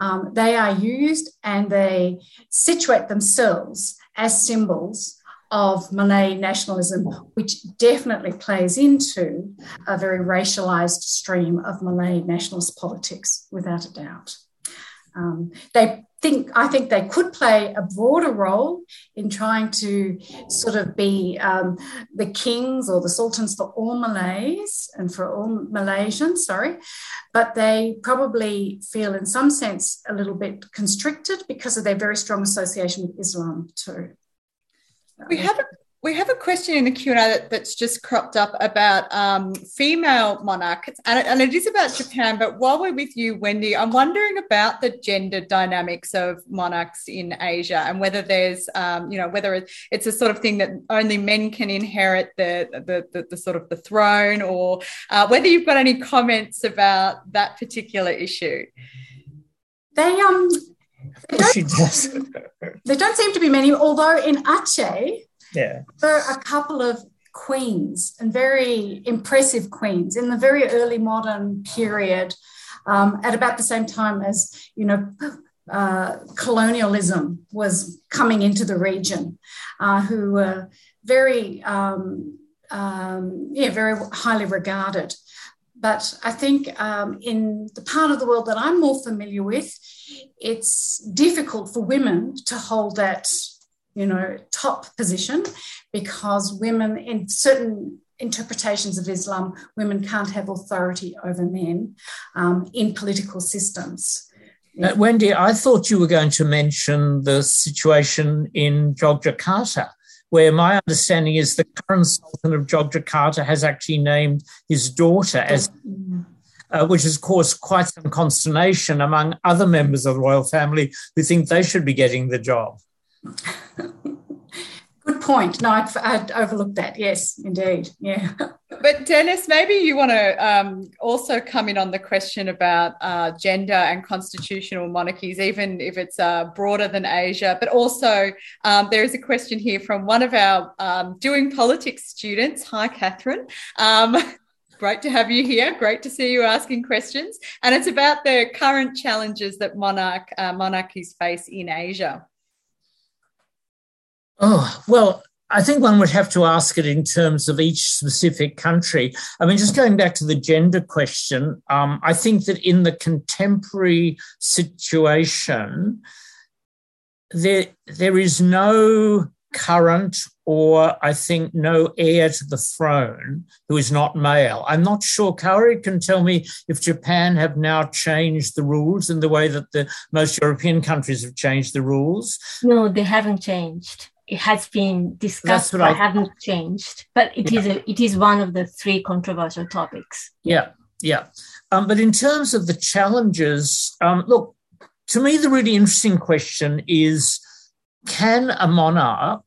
Speaker 4: um, they are used and they situate themselves as symbols of Malay nationalism, which definitely plays into a very racialized stream of Malay nationalist politics, without a doubt. Um, they think, I think they could play a broader role in trying to sort of be um, the kings or the sultans for all Malays and for all Malaysians, sorry, but they probably feel in some sense a little bit constricted because of their very strong association with Islam too.
Speaker 1: We have a we have a question in the Q and A that, that's just cropped up about um, female monarchs, and it, and it is about Japan. But while we're with you, Wendy, I'm wondering about the gender dynamics of monarchs in Asia, and whether there's, um, you know, whether it's a sort of thing that only men can inherit the the, the, the sort of the throne, or uh, whether you've got any comments about that particular issue.
Speaker 4: They um she does. there don't seem to be many, although in Aceh,
Speaker 2: yeah.
Speaker 4: there are a couple of queens and very impressive queens in the very early modern period, um, at about the same time as, you know, uh, colonialism was coming into the region, uh, who were very, um, um, yeah, very highly regarded. But I think um, in the part of the world that I'm more familiar with, it's difficult for women to hold that, you know, top position because women in certain interpretations of Islam, women can't have authority over men um, in political systems.
Speaker 2: Uh, Wendy, I thought you were going to mention the situation in Yogyakarta where my understanding is the current Sultan of Yogyakarta has actually named his daughter as, uh, which has caused quite some consternation among other members of the royal family who think they should be getting the job.
Speaker 4: Good point. No, I'd, I'd overlooked that. Yes, indeed. Yeah.
Speaker 1: But Dennis, maybe you want to um, also come in on the question about uh, gender and constitutional monarchies, even if it's uh, broader than Asia. But also, um, there is a question here from one of our um, doing politics students. Hi, Catherine. Great to have you here. Great to see you asking questions. And it's about the current challenges that monarch uh, monarchies face in Asia.
Speaker 2: Oh, well, I think one would have to ask it in terms of each specific country. I mean, just going back to the gender question, um, I think that in the contemporary situation, there, there is no current or I think no heir to the throne who is not male. I'm not sure. Kaori can tell me if Japan have now changed the rules in the way that the most European countries have changed the rules.
Speaker 3: No, they haven't changed it has been discussed but I, haven't changed but it yeah. is a, it is one of the three controversial topics
Speaker 2: yeah yeah um, but in terms of the challenges um, look to me the really interesting question is can a monarch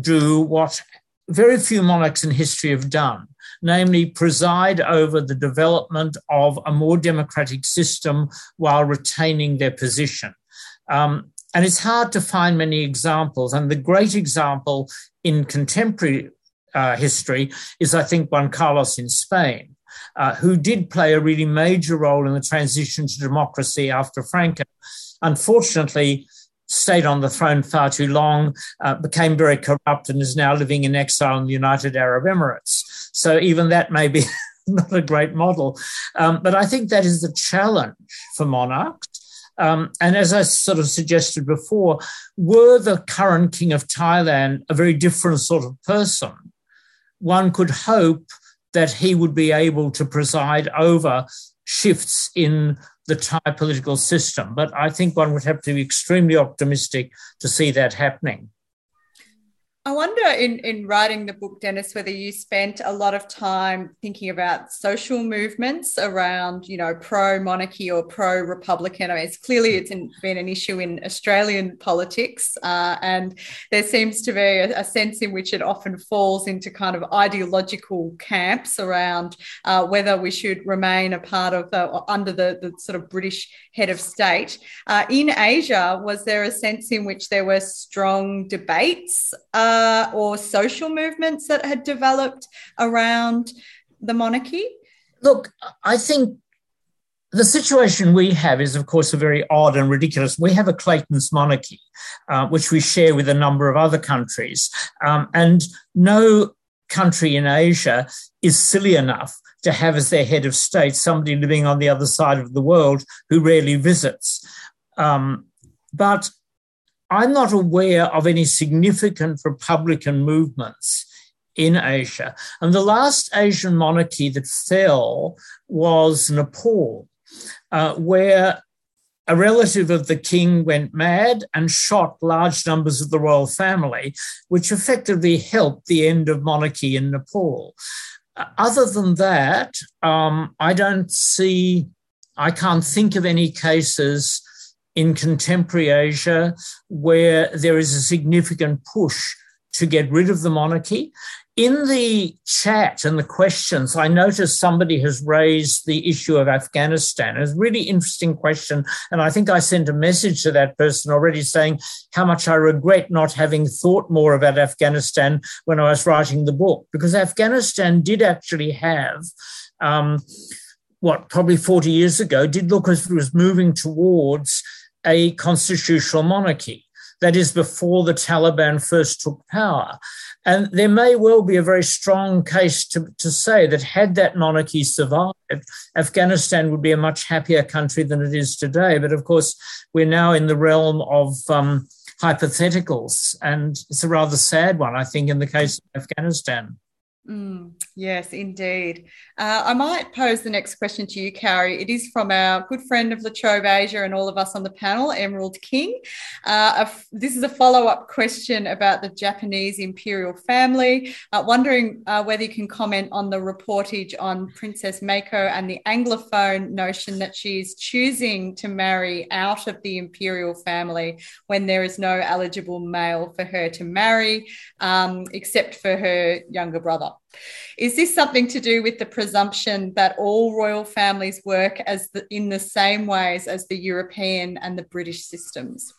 Speaker 2: do what very few monarchs in history have done namely preside over the development of a more democratic system while retaining their position um, and it's hard to find many examples. And the great example in contemporary uh, history is, I think, Juan Carlos in Spain, uh, who did play a really major role in the transition to democracy after Franco. Unfortunately, stayed on the throne far too long, uh, became very corrupt, and is now living in exile in the United Arab Emirates. So even that may be not a great model. Um, but I think that is the challenge for monarchs. Um, and as I sort of suggested before, were the current king of Thailand a very different sort of person, one could hope that he would be able to preside over shifts in the Thai political system. But I think one would have to be extremely optimistic to see that happening.
Speaker 1: I wonder in, in writing the book, Dennis, whether you spent a lot of time thinking about social movements around, you know, pro monarchy or pro Republican. I mean, it's clearly it's in, been an issue in Australian politics, uh, and there seems to be a, a, sense in which it often falls into kind of ideological camps around uh, whether we should remain a part of the under the, the sort of British head of state. Uh, in Asia, was there a sense in which there were strong debates? Uh, or social movements that had developed around the monarchy?
Speaker 2: Look, I think the situation we have is, of course, a very odd and ridiculous. We have a Clayton's monarchy, uh, which we share with a number of other countries. Um, and no country in Asia is silly enough to have as their head of state somebody living on the other side of the world who rarely visits. Um, but I'm not aware of any significant Republican movements in Asia. And the last Asian monarchy that fell was Nepal, uh, where a relative of the king went mad and shot large numbers of the royal family, which effectively helped the end of monarchy in Nepal. Uh, other than that, um, I don't see, I can't think of any cases in contemporary Asia where there is a significant push to get rid of the monarchy. In the chat and the questions, I noticed somebody has raised the issue of Afghanistan. It's a really interesting question. And I think I sent a message to that person already saying how much I regret not having thought more about Afghanistan when I was writing the book, because Afghanistan did actually have. Um, what probably 40 years ago did look as if it was moving towards a constitutional monarchy. That is before the Taliban first took power. And there may well be a very strong case to, to say that had that monarchy survived, Afghanistan would be a much happier country than it is today. But of course, we're now in the realm of um, hypotheticals, and it's a rather sad one, I think, in the case of Afghanistan.
Speaker 1: Mm, yes, indeed. Uh, I might pose the next question to you, Kaori. It is from our good friend of La Trobe Asia and all of us on the panel, Emerald King. Uh, this is a follow up question about the Japanese imperial family. Uh, wondering uh, whether you can comment on the reportage on Princess Mako and the Anglophone notion that she is choosing to marry out of the imperial family when there is no eligible male for her to marry, um, except for her younger brother. Is this something to do with the presumption that all royal families work as the, in the same ways as the European and the British systems?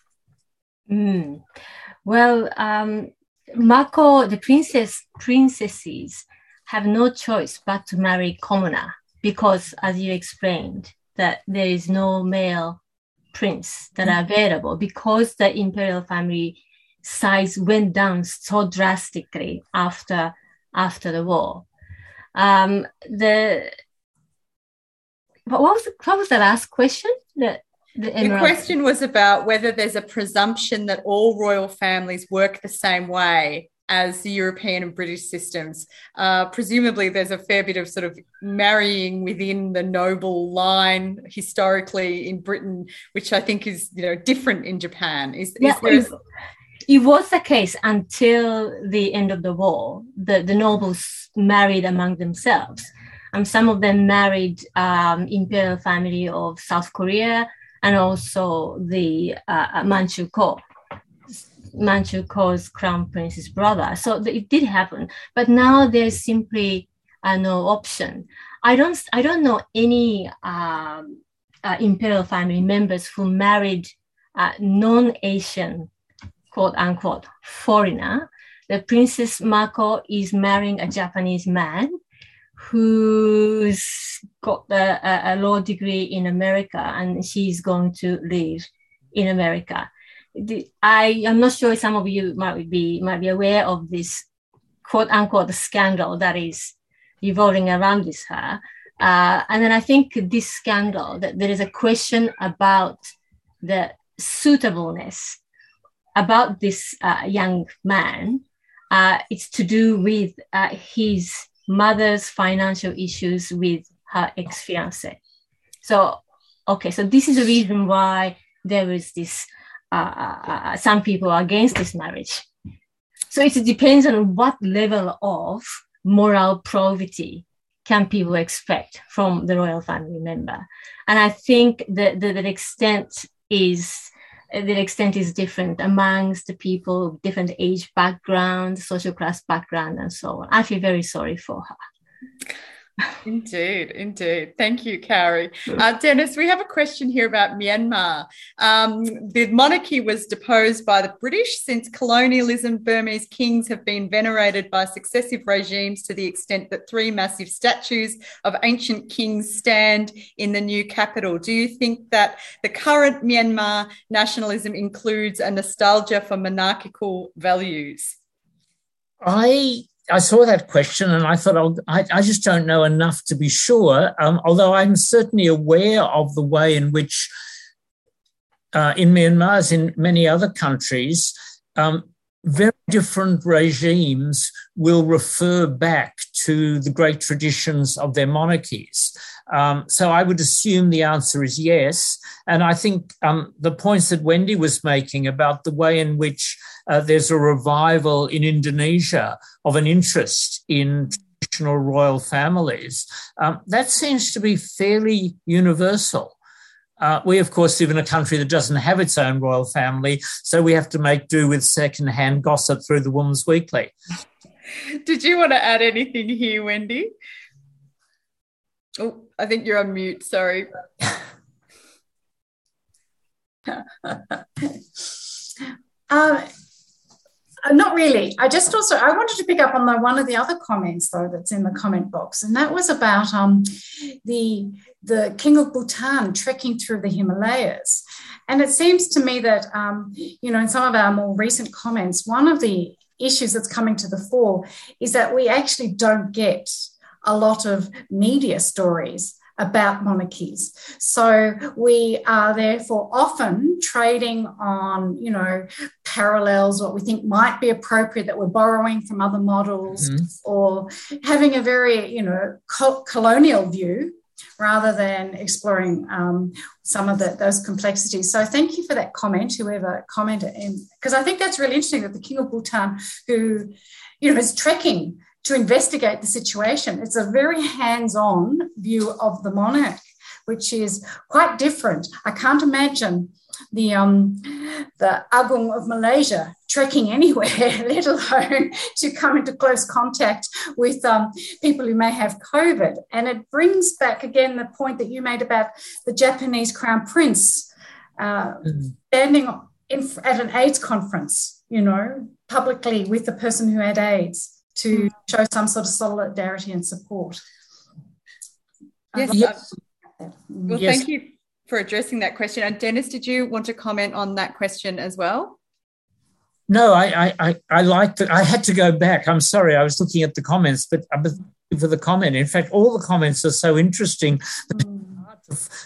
Speaker 3: Mm. Well, um, the princess princesses have no choice but to marry commoner because, as you explained, that there is no male prince that are available because the imperial family size went down so drastically after after the war. Um, the what was the, what was the last question? The,
Speaker 1: the, the question was about whether there's a presumption that all royal families work the same way as the European and British systems. Uh, presumably, there's a fair bit of sort of marrying within the noble line historically in Britain, which I think is you know different in Japan. Is,
Speaker 3: yeah, is there? It was the case until the end of the war. The, nobles married among themselves. And some of them married um, imperial family of South Korea and also the uh, Manchukuo, Manchukuo's crown prince's brother. So it did happen, but now there's simply uh, no option. I don't, I don't know any um, uh, imperial family members who married uh, non-Asian quote unquote foreigner, the Princess Mako is marrying a Japanese man who's got a, a, law degree in America and she's going to live in America. I am not sure some of you might be might be aware of this quote unquote scandal that is revolving around this her. Uh, and then I think this scandal that there is a question about the suitableness about this uh, young man. Uh, it's to do with uh, his mother's financial issues with her ex fiance. So, okay, so this is the reason why there is this. Uh, uh, some people are against this marriage. So it depends on what level of moral probity can people expect from the royal family member. And I think that the, the extent is Uh, the extent is different amongst the people, different age background, social class background, and so on. I feel very sorry for her.
Speaker 1: Indeed, indeed. Thank you, Kaori. Uh, Dennis, we have a question here about Myanmar. Um, the monarchy was deposed by the British. Since colonialism, Burmese kings have been venerated by successive regimes to the extent that three massive statues of ancient kings stand in the new capital. Do you think that the current Myanmar nationalism includes a nostalgia for monarchical values?
Speaker 2: I I saw that question and I thought, I, I, just don't know enough to be sure. Um, although I'm certainly aware of the way in which, uh, in Myanmar, as in many other countries, um, very different regimes will refer back to the great traditions of their monarchies. Um, so I would assume the answer is yes. And I think um, the points that Wendy was making about the way in which uh, there's a revival in Indonesia of an interest in traditional royal families, um, that seems to be fairly universal. Uh, we, of course, live in a country that doesn't have its own royal family, so we have to make do with second-hand gossip through the Woman's Weekly.
Speaker 1: Did you want to add anything here, Wendy? Oh, I think you're on mute. Sorry.
Speaker 4: um, not really. I just also I wanted to pick up on the one of the other comments though that's in the comment box, and that was about um, the the King of Bhutan trekking through the Himalayas. And it seems to me that um, you know in some of our more recent comments, one of the issues that's coming to the fore is that we actually don't get a lot of media stories about monarchies. So we are therefore often trading on, you know, parallels, what we think might be appropriate that we're borrowing from other models, mm-hmm. or having a very, you know, co- colonial view rather than exploring um, some of the, those complexities. So thank you for that comment, whoever commented, because I think that's really interesting that the King of Bhutan, who, you know, is trekking to investigate the situation. It's a very hands on view of the monarch, which is quite different. I can't imagine the um, the Agung of Malaysia trekking anywhere, let alone to come into close contact with um, people who may have COVID. And it brings back again the point that you made about the Japanese crown prince uh, mm-hmm. standing in, at an AIDS conference, you know, publicly with the person who had AIDS to show some sort of solidarity and support.
Speaker 1: Yes. yes. Well, yes. thank you for addressing that question. And Dennis, did you want to comment on that question as well?
Speaker 2: No, I I I liked that. I had to go back. I'm sorry, I was looking at the comments, but for the comment. In fact, all the comments are so interesting. Mm.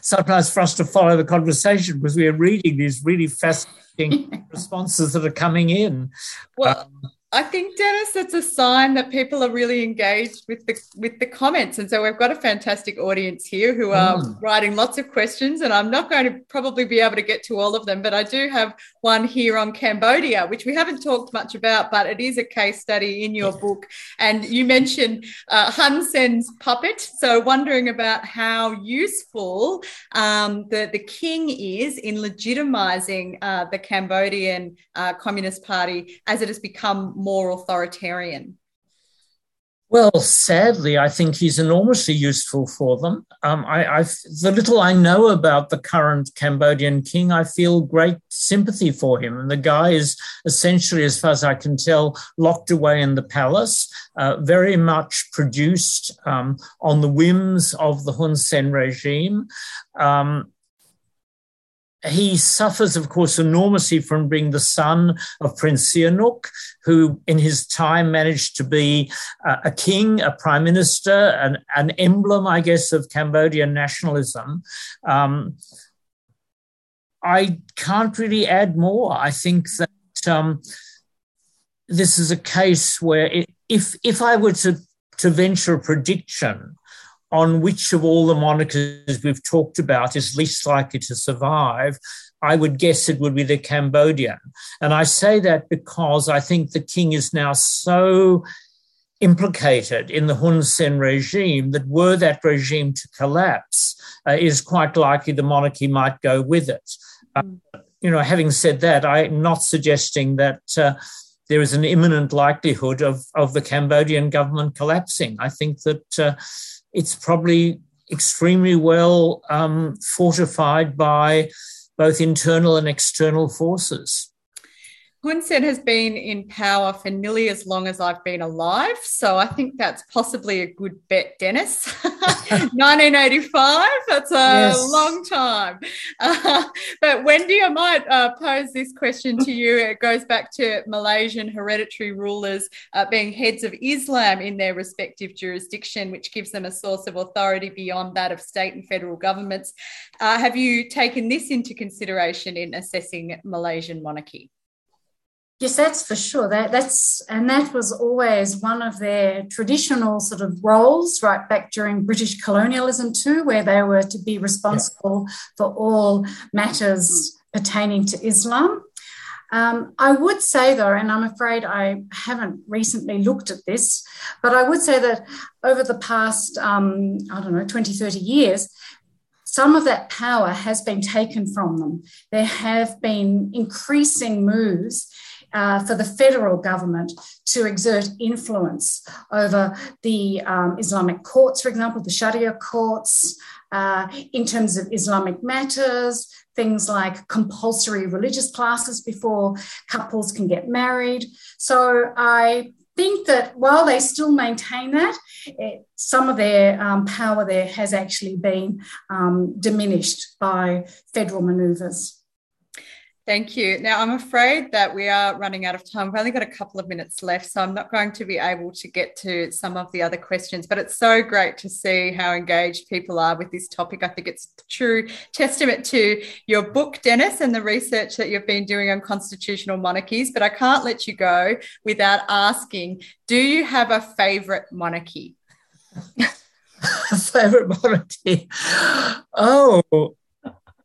Speaker 2: Sometimes for us to follow the conversation because we are reading these really fascinating responses that are coming in.
Speaker 1: Well, um, I think Dennis, it's a sign that people are really engaged with the with the comments, and so we've got a fantastic audience here who are mm. writing lots of questions. And I'm not going to probably be able to get to all of them, but I do have one here on Cambodia, which we haven't talked much about, but it is a case study in your book. And you mentioned uh, Hun Sen's puppet, so wondering about how useful um, the the king is in legitimizing uh, the Cambodian uh, Communist Party as it has become more authoritarian?
Speaker 2: Well, sadly, I think he's enormously useful for them. Um, I, the little I know about the current Cambodian king, I feel great sympathy for him. And the guy is essentially, as far as I can tell, locked away in the palace, uh, very much produced um, on the whims of the Hun Sen regime. Um, he suffers, of course, enormously from being the son of Prince Sihanouk, who in his time managed to be uh, a king, a prime minister, an, an, emblem, I guess, of Cambodian nationalism. Um, I can't really add more. I think that um, this is a case where it, if if I were to to venture a prediction, on which of all the monarchies we've talked about is least likely to survive, I would guess it would be the Cambodian. And I say that because I think the king is now so implicated in the Hun Sen regime that were that regime to collapse, uh, is quite likely the monarchy might go with it. Uh, you know, having said that, I'm not suggesting that. Uh, there is an imminent likelihood of, of the Cambodian government collapsing. I think that uh, it's probably extremely well um, fortified by both internal and external forces.
Speaker 1: Hun Sen has been in power for nearly as long as I've been alive. So I think that's possibly a good bet, Dennis. 1985, that's a yes. long time. Uh, but Wendy, I might uh, pose this question to you. It goes back to Malaysian hereditary rulers uh, being heads of Islam in their respective jurisdiction, which gives them a source of authority beyond that of state and federal governments. Uh, have you taken this into consideration in assessing Malaysian monarchy?
Speaker 4: Yes, that's for sure. That that's and that was always one of their traditional sort of roles, right back during British colonialism too, where they were to be responsible yeah. for all matters pertaining to Islam. Um, I would say though, and I'm afraid I haven't recently looked at this, but I would say that over the past, um, I don't know, 20, 30 years, some of that power has been taken from them. There have been increasing moves uh, for the federal government to exert influence over the um, Islamic courts, for example, the Sharia courts, uh, in terms of Islamic matters, things like compulsory religious classes before couples can get married. So I think that while they still maintain that, it, some of their um, power there has actually been um, diminished by federal manoeuvres.
Speaker 1: Thank you. Now, I'm afraid that we are running out of time. We've only got a couple of minutes left, so I'm not going to be able to get to some of the other questions. But it's so great to see how engaged people are with this topic. I think it's true testament to your book, Dennis, and the research that you've been doing on constitutional monarchies. But I can't let you go without asking do you have a favourite monarchy?
Speaker 2: favorite monarchy? Oh,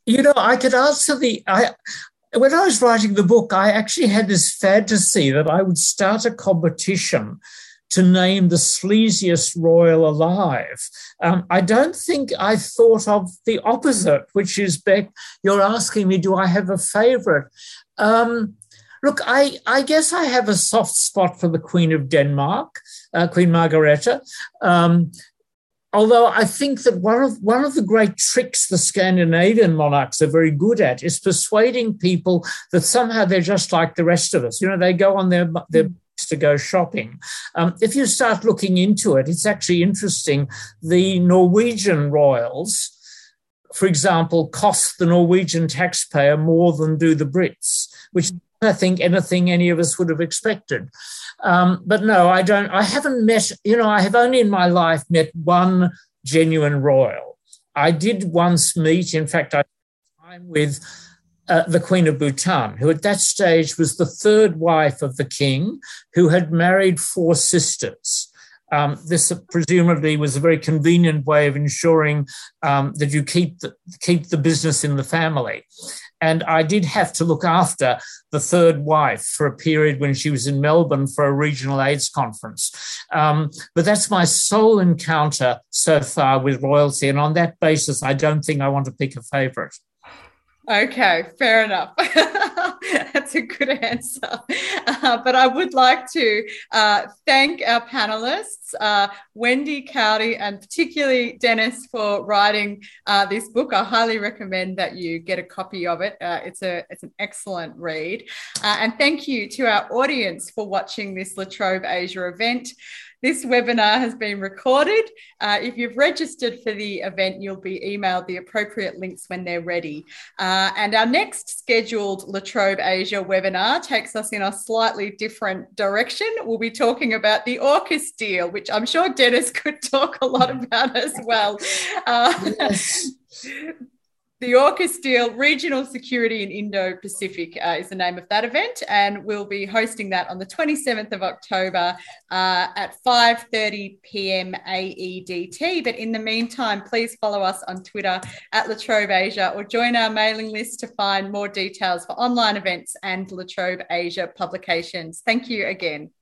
Speaker 2: you know, I could answer the. I when I was writing the book, I actually had this fantasy that I would start a competition to name the sleaziest royal alive. Um, I don't think I thought of the opposite, which is Bec, you're asking me, do I have a favorite? Um, look, I, I guess I have a soft spot for the Queen of Denmark, uh, Queen Margrethe. Um, although I think that one of one of the great tricks the Scandinavian monarchs are very good at is persuading people that somehow they're just like the rest of us. You know, they go on their their mm. to go shopping. Um, if you start looking into it, it's actually interesting. The Norwegian royals, for example, cost the Norwegian taxpayer more than do the Brits, which I think anything any of us would have expected. Um, but no, I don't. I haven't met. You know, I have only in my life met one genuine royal. I did once meet. In fact, I time with uh, the Queen of Bhutan, who at that stage was the third wife of the king, who had married four sisters. Um, this presumably was a very convenient way of ensuring um, that you keep the, keep the business in the family. And I did have to look after the third wife for a period when she was in Melbourne for a regional AIDS conference. Um, but that's my sole encounter so far with royalty. And on that basis, I don't think I want to pick a favourite.
Speaker 1: Okay, fair enough. That's a good answer. Uh, but I would like to uh, thank our panelists, uh, Wendy Kaori and particularly Dennis, for writing uh, this book. I highly recommend that you get a copy of it. Uh, it's a it's an excellent read. Uh, and thank you to our audience for watching this La Trobe Asia event. This webinar has been recorded. Uh, if you've registered for the event, you'll be emailed the appropriate links when they're ready. Uh, and our next scheduled La Trobe Asia webinar takes us in a slightly different direction. We'll be talking about the AUKUS deal, which I'm sure Dennis could talk a lot about as well. Uh, yes. The AUKUS deal, Regional Security in Indo Pacific, uh, is the name of that event, and we'll be hosting that on the 27th of October uh, at 5:30 p.m. AEDT. But in the meantime, please follow us on Twitter at La Trobe Asia or join our mailing list to find more details for online events and La Trobe Asia publications. Thank you again.